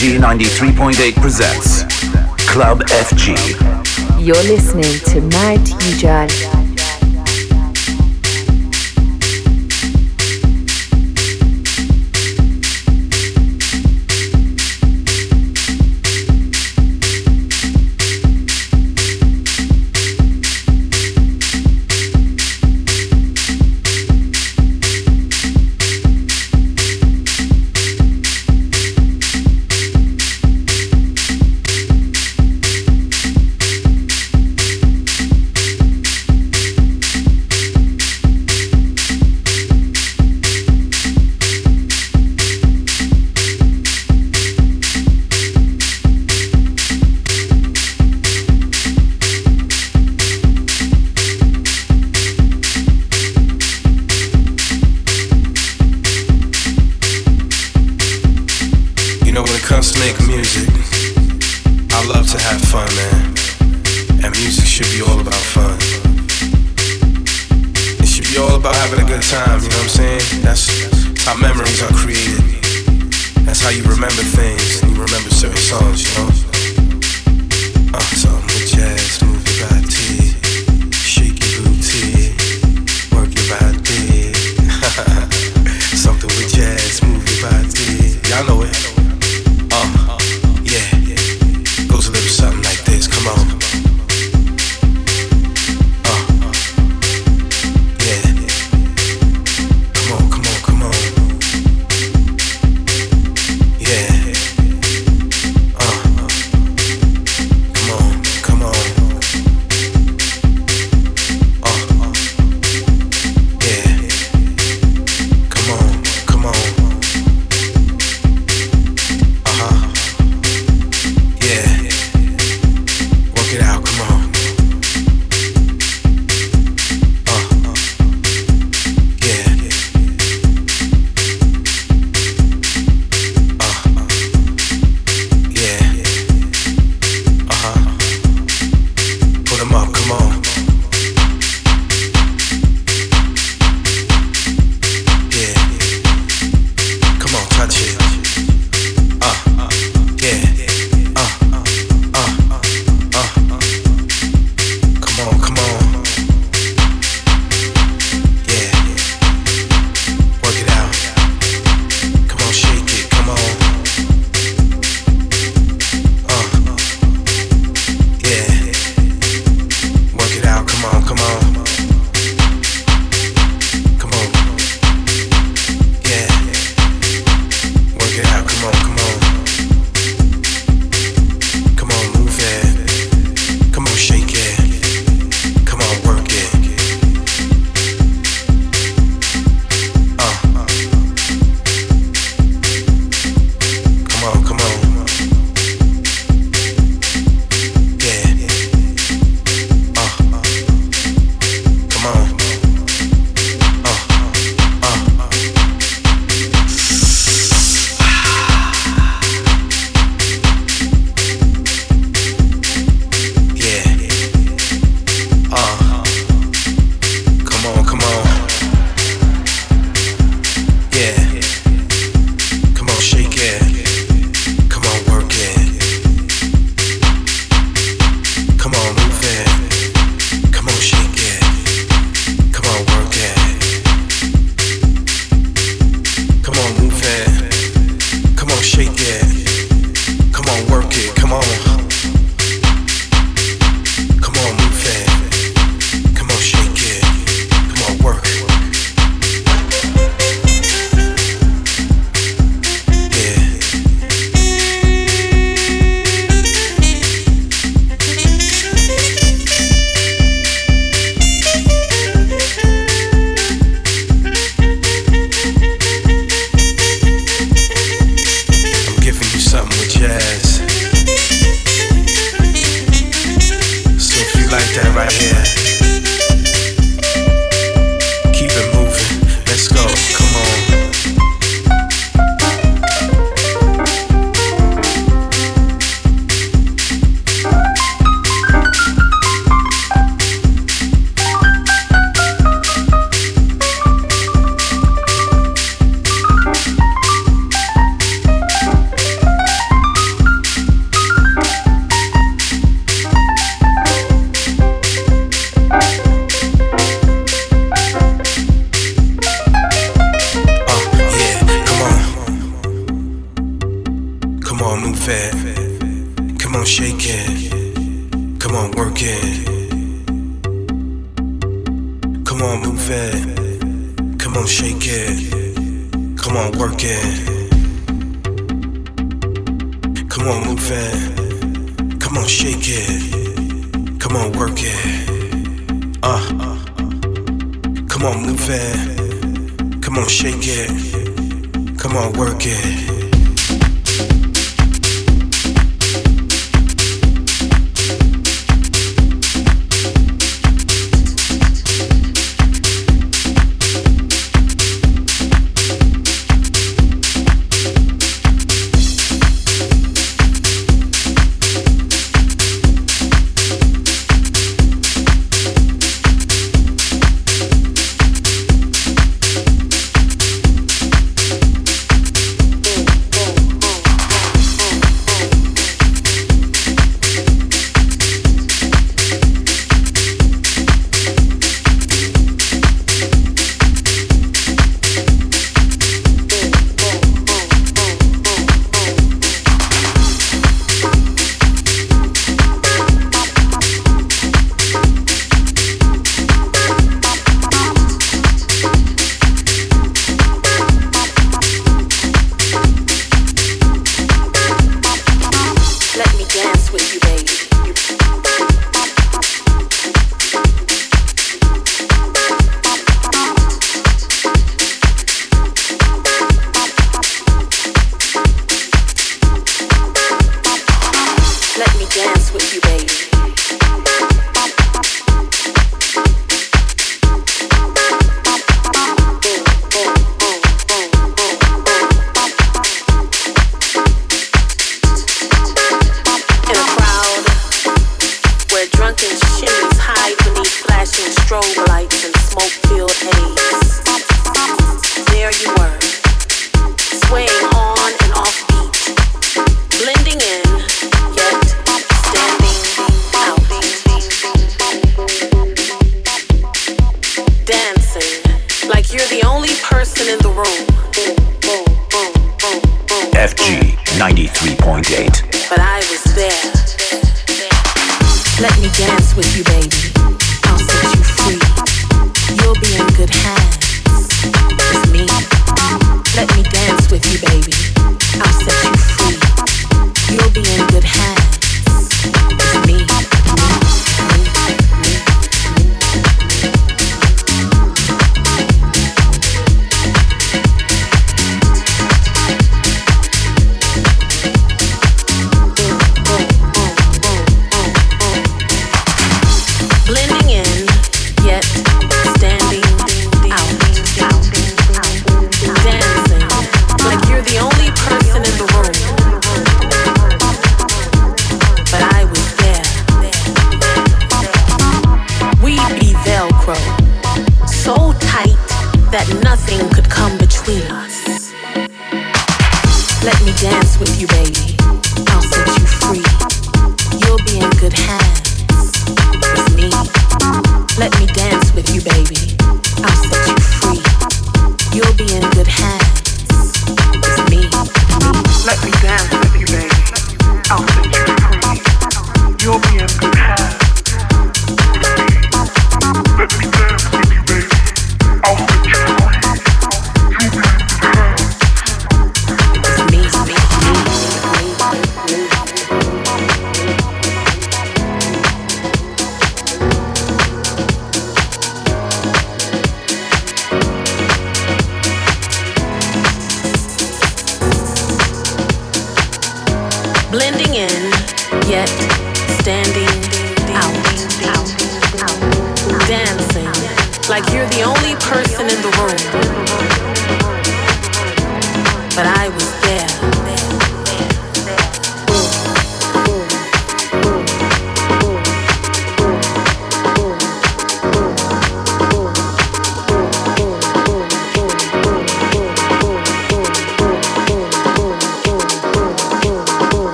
FG 93.8 presents Club FG. You're listening to Mad Tijan. On, shake it. Come on, work it. Come on, move it. Come on, shake it. Come on, work it. Uh. Come on, move it. Come on, shake it. Come on, work it.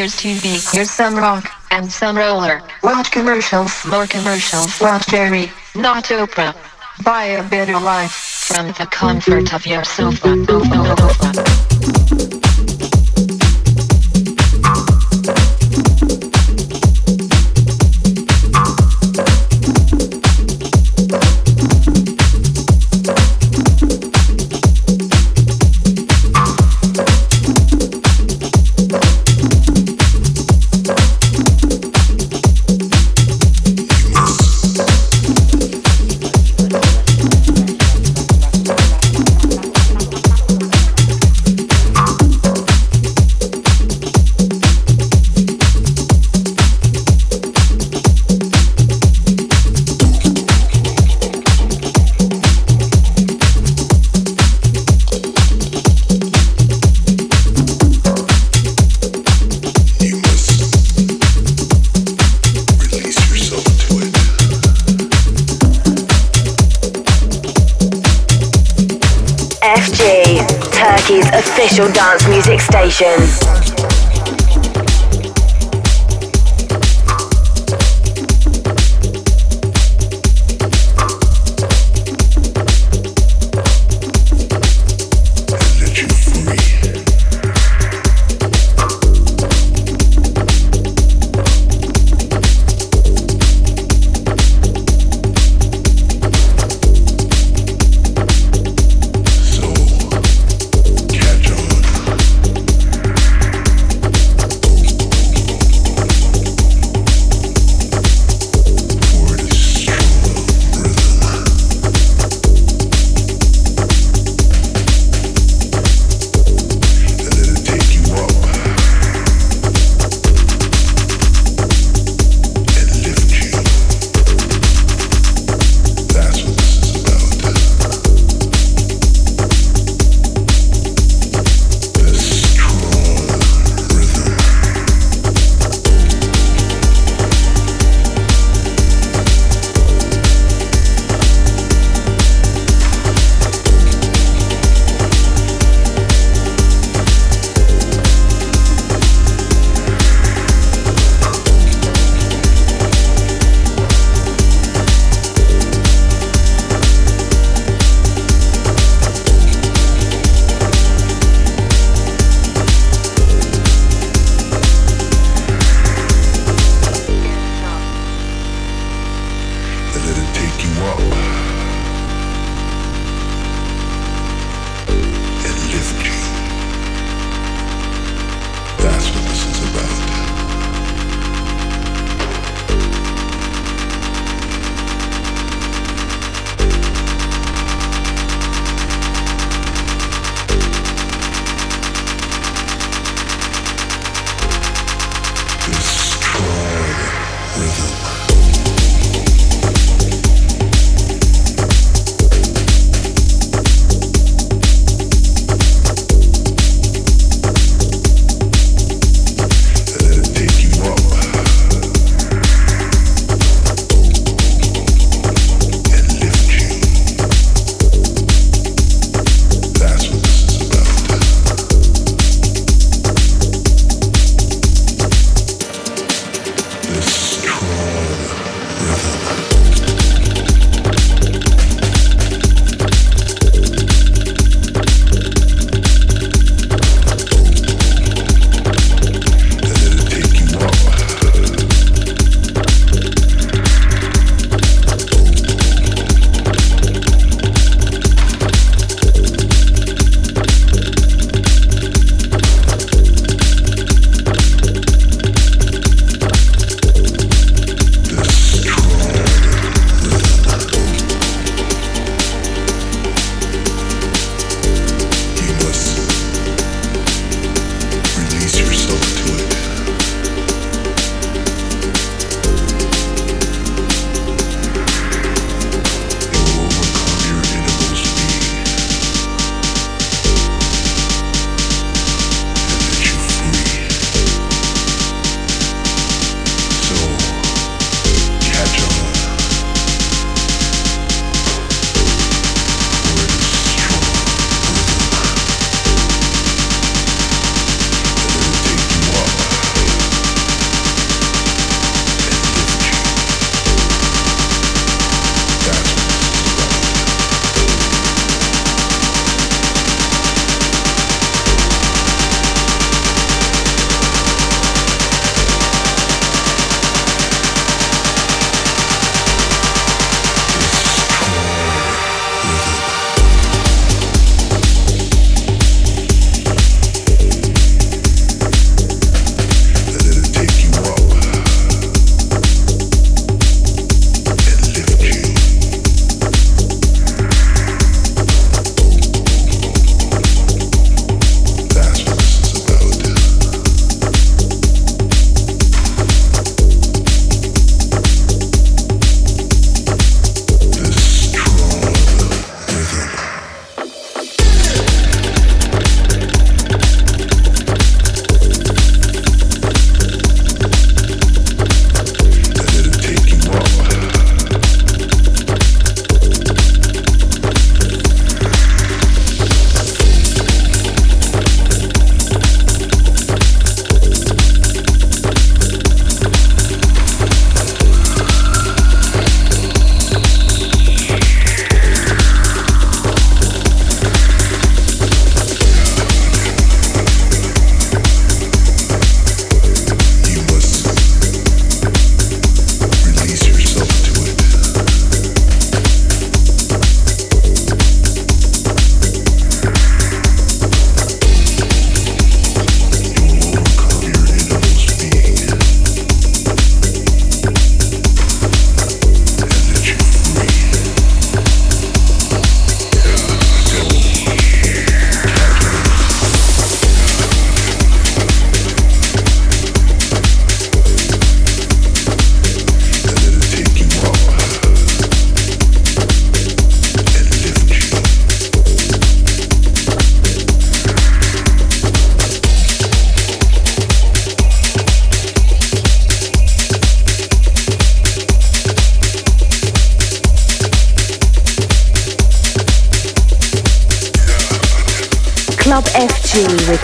here's TV, here's some rock, and some roller. Watch commercials, more commercials. Watch Jerry, not Oprah. Buy a better life from the comfort of your sofa.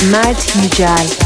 With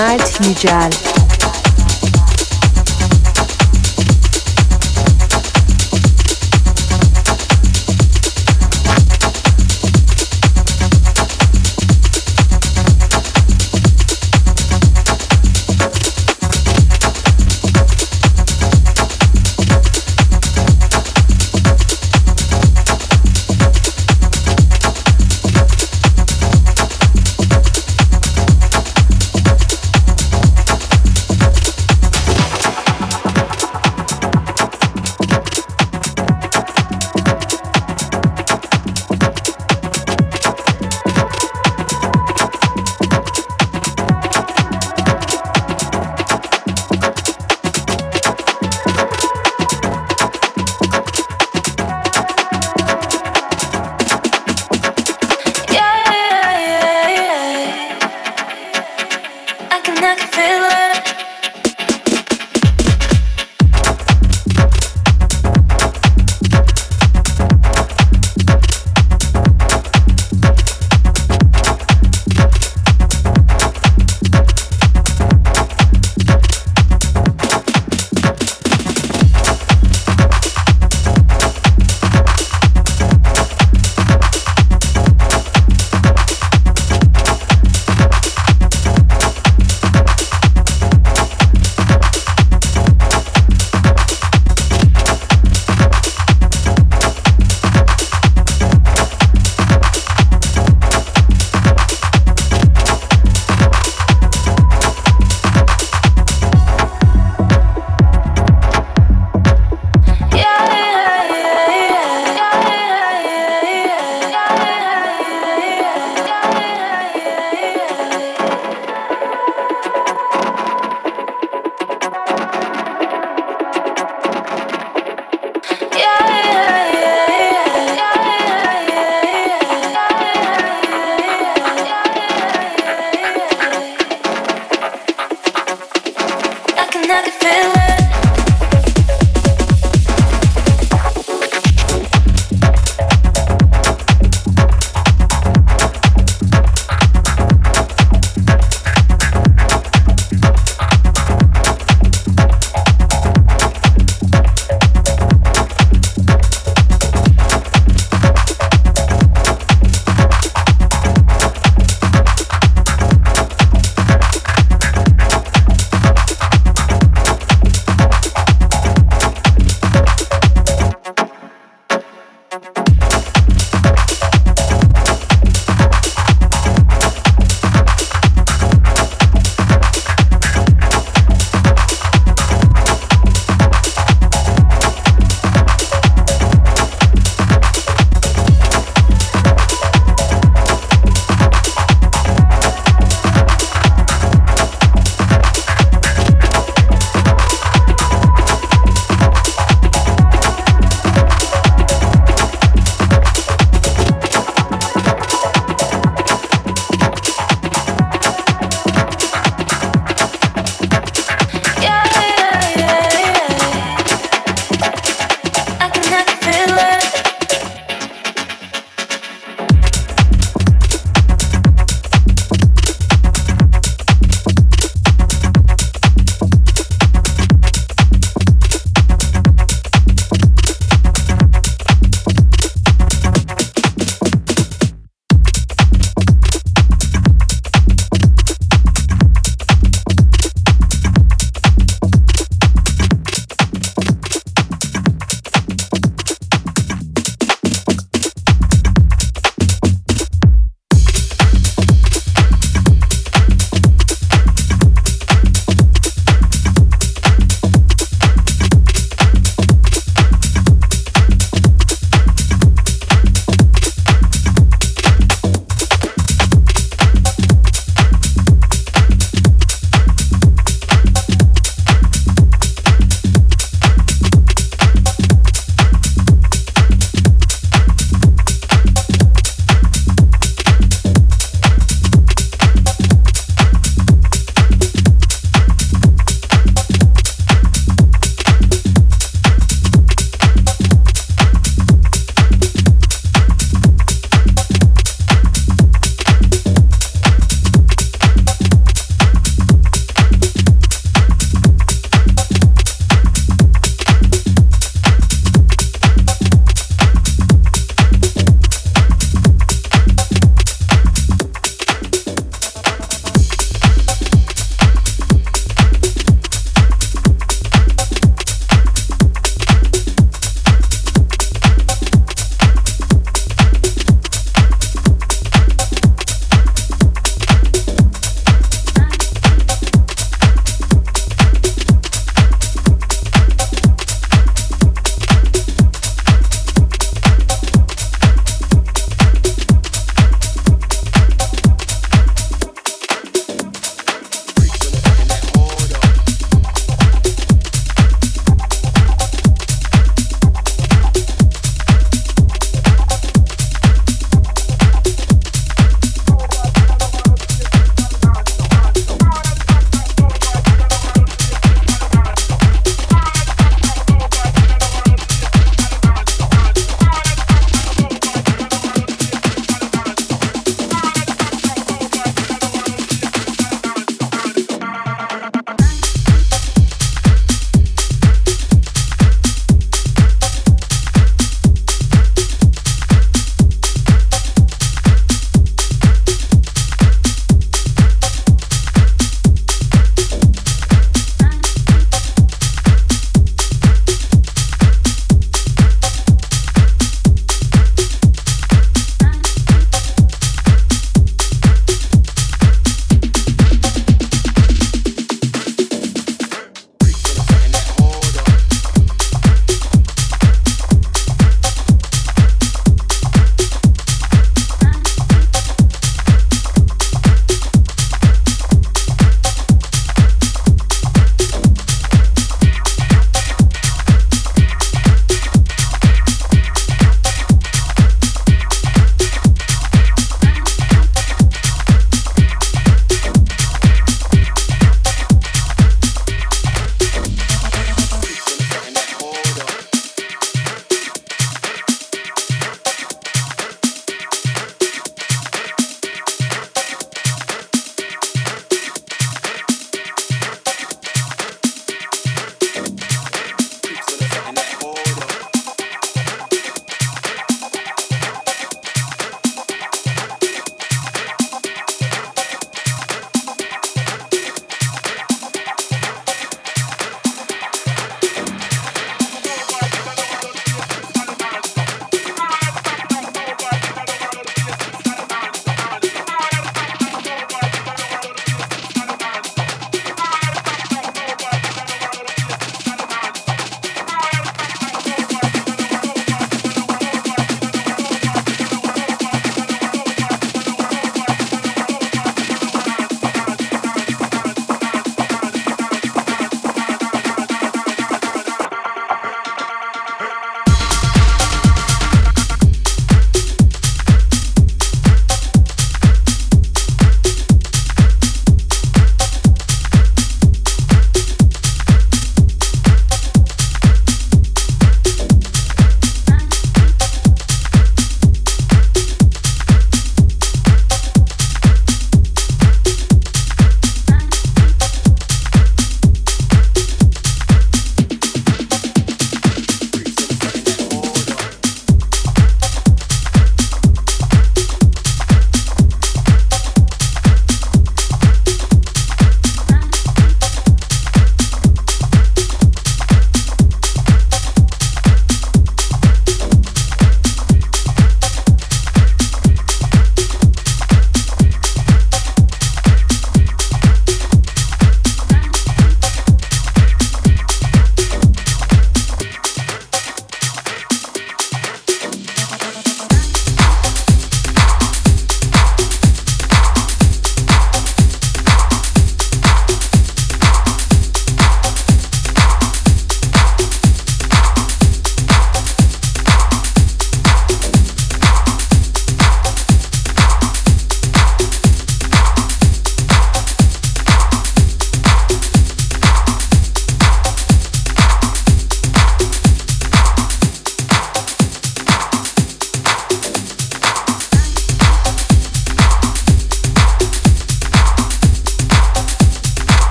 with Mad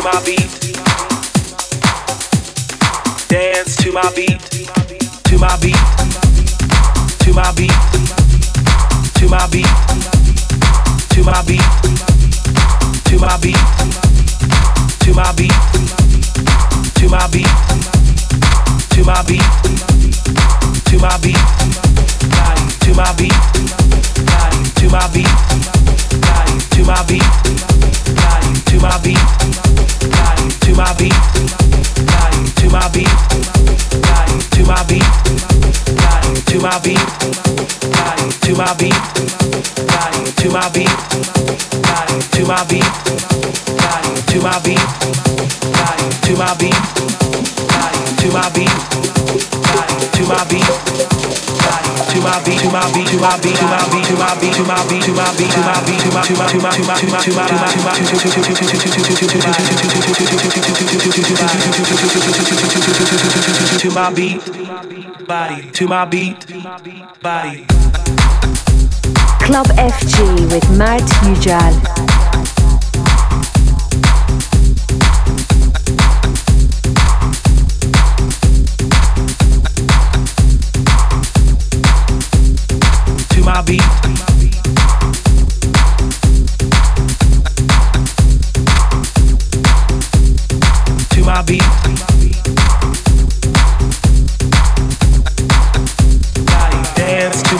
to my beat. Dance to my beat. To my beat. To my beat. To my beat. To my beat. To my beat. To my beat. To my beat. To my beat. To my beat. To my beat. To my beat. To my beat to my beat, to my beat, body to my beat, body to my beat, body to my beat, body to my beat, body to my beat, body to my beat, body to my beat, body to my beat, to my beat, to my beat, to my beat, to my beat, to my beat, to my beat, to my beat, to my to my to my to my to my to my to my to my to my to my to my beat body, to my beat, body. Club FG with Mert Ujal. beat.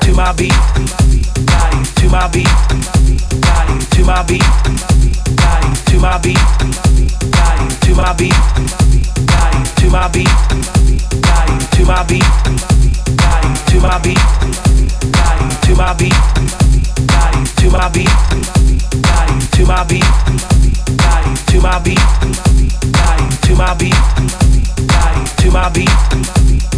to my beat, beat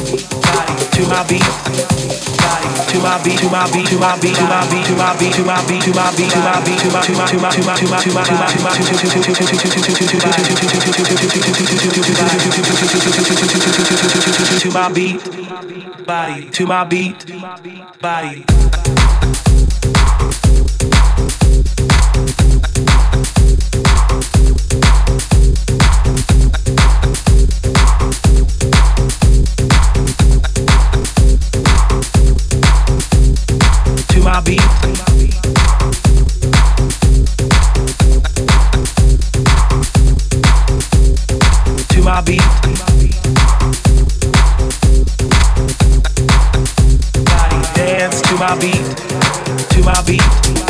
body to my beat body to my beat to my beat to my beat to my beat to my beat to my beat to my beat to my beat to my to my to my to my to my to my to my to my to my to my to my beat body to my beat body To my beat. Body dance to my beat. To my beat.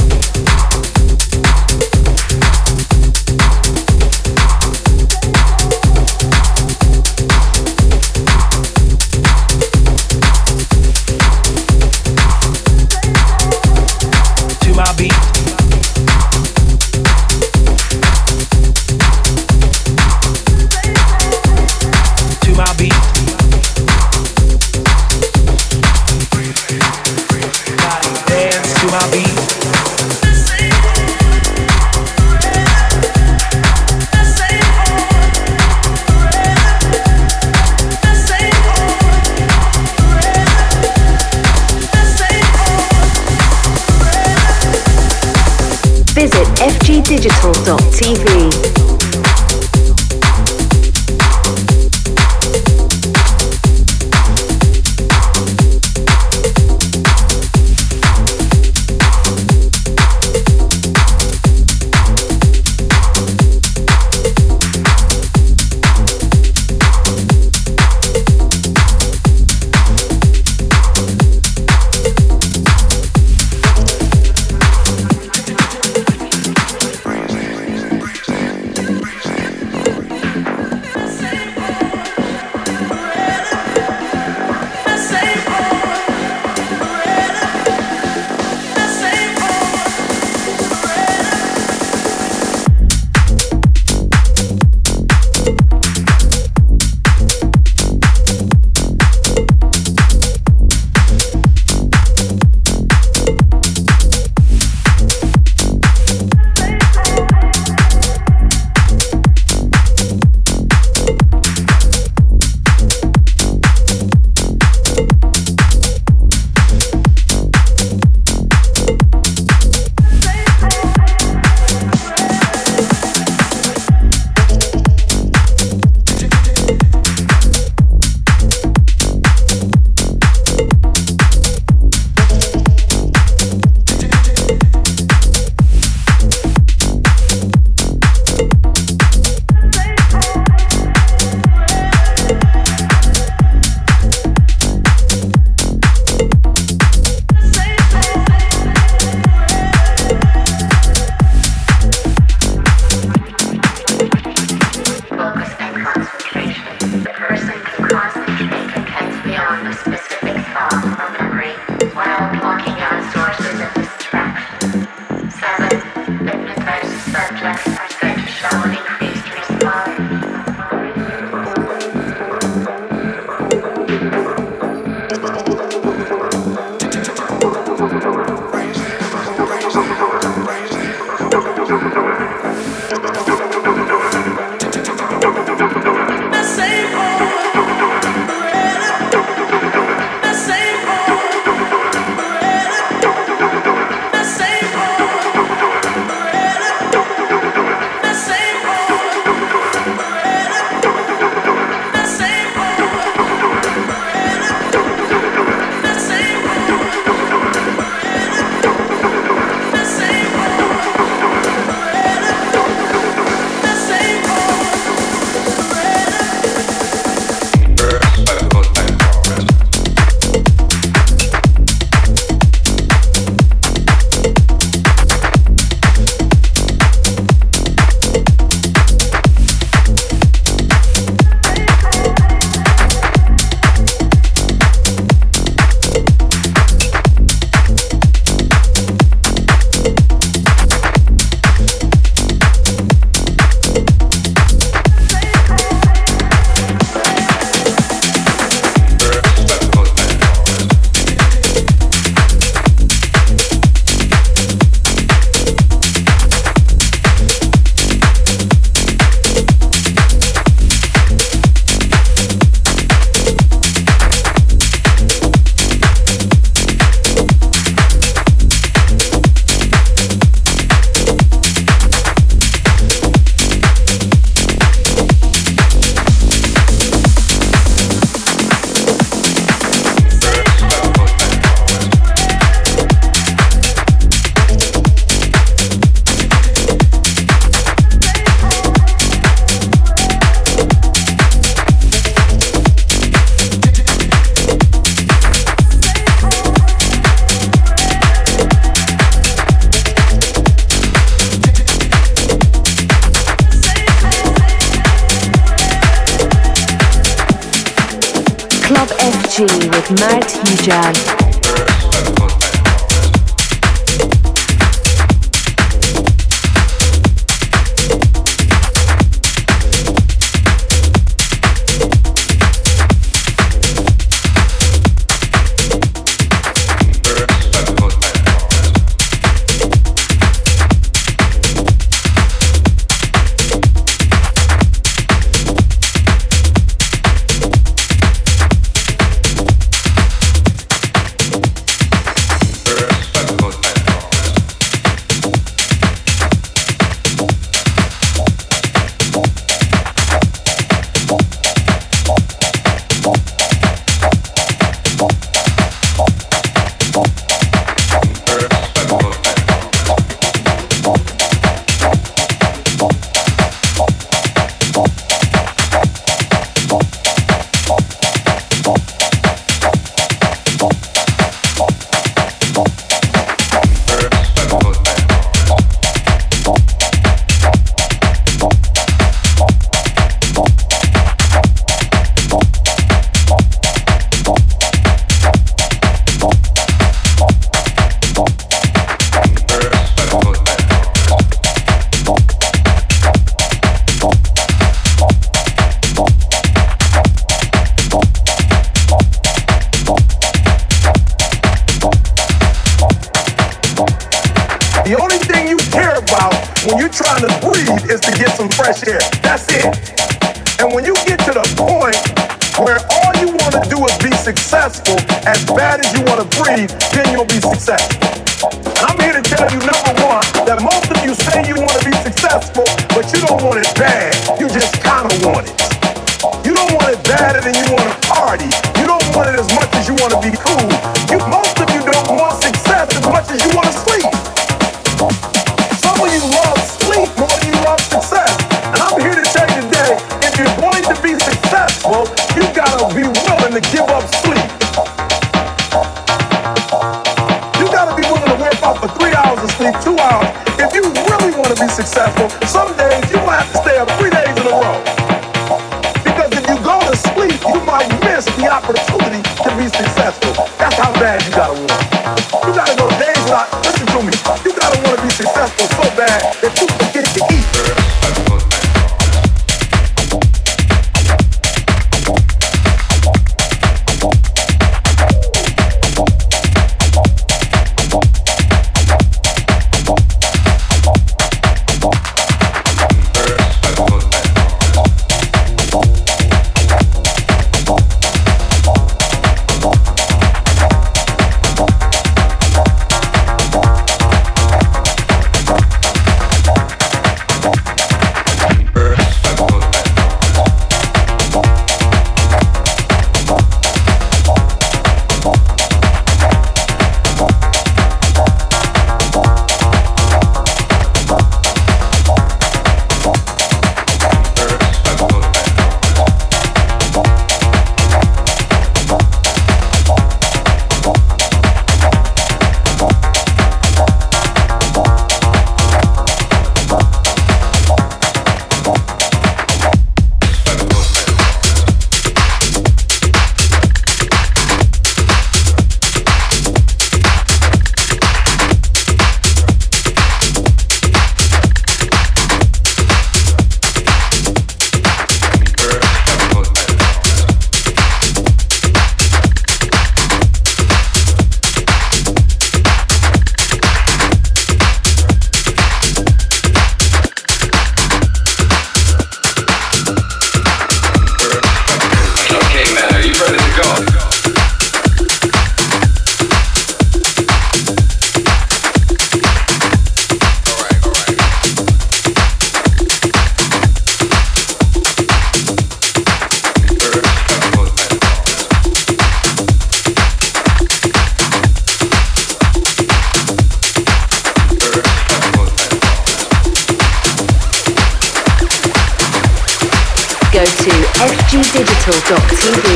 Central.tv.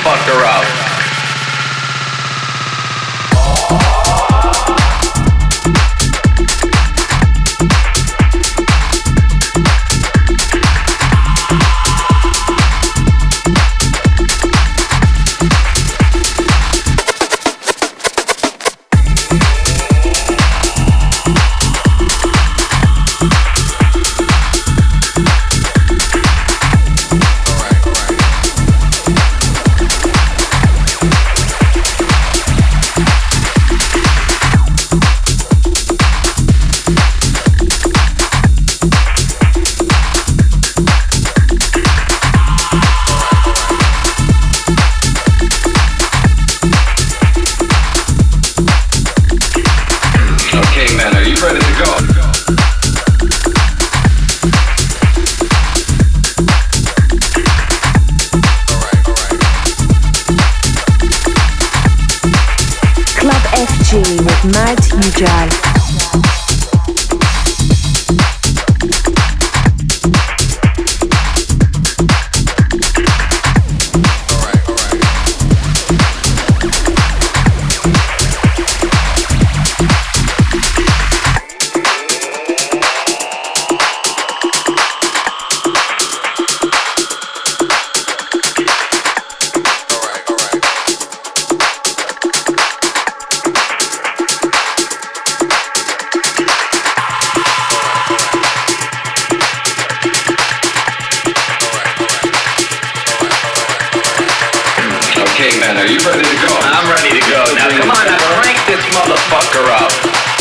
motherfucker up. Are you ready to go? I'm ready to go. Now come on, now crank this motherfucker up.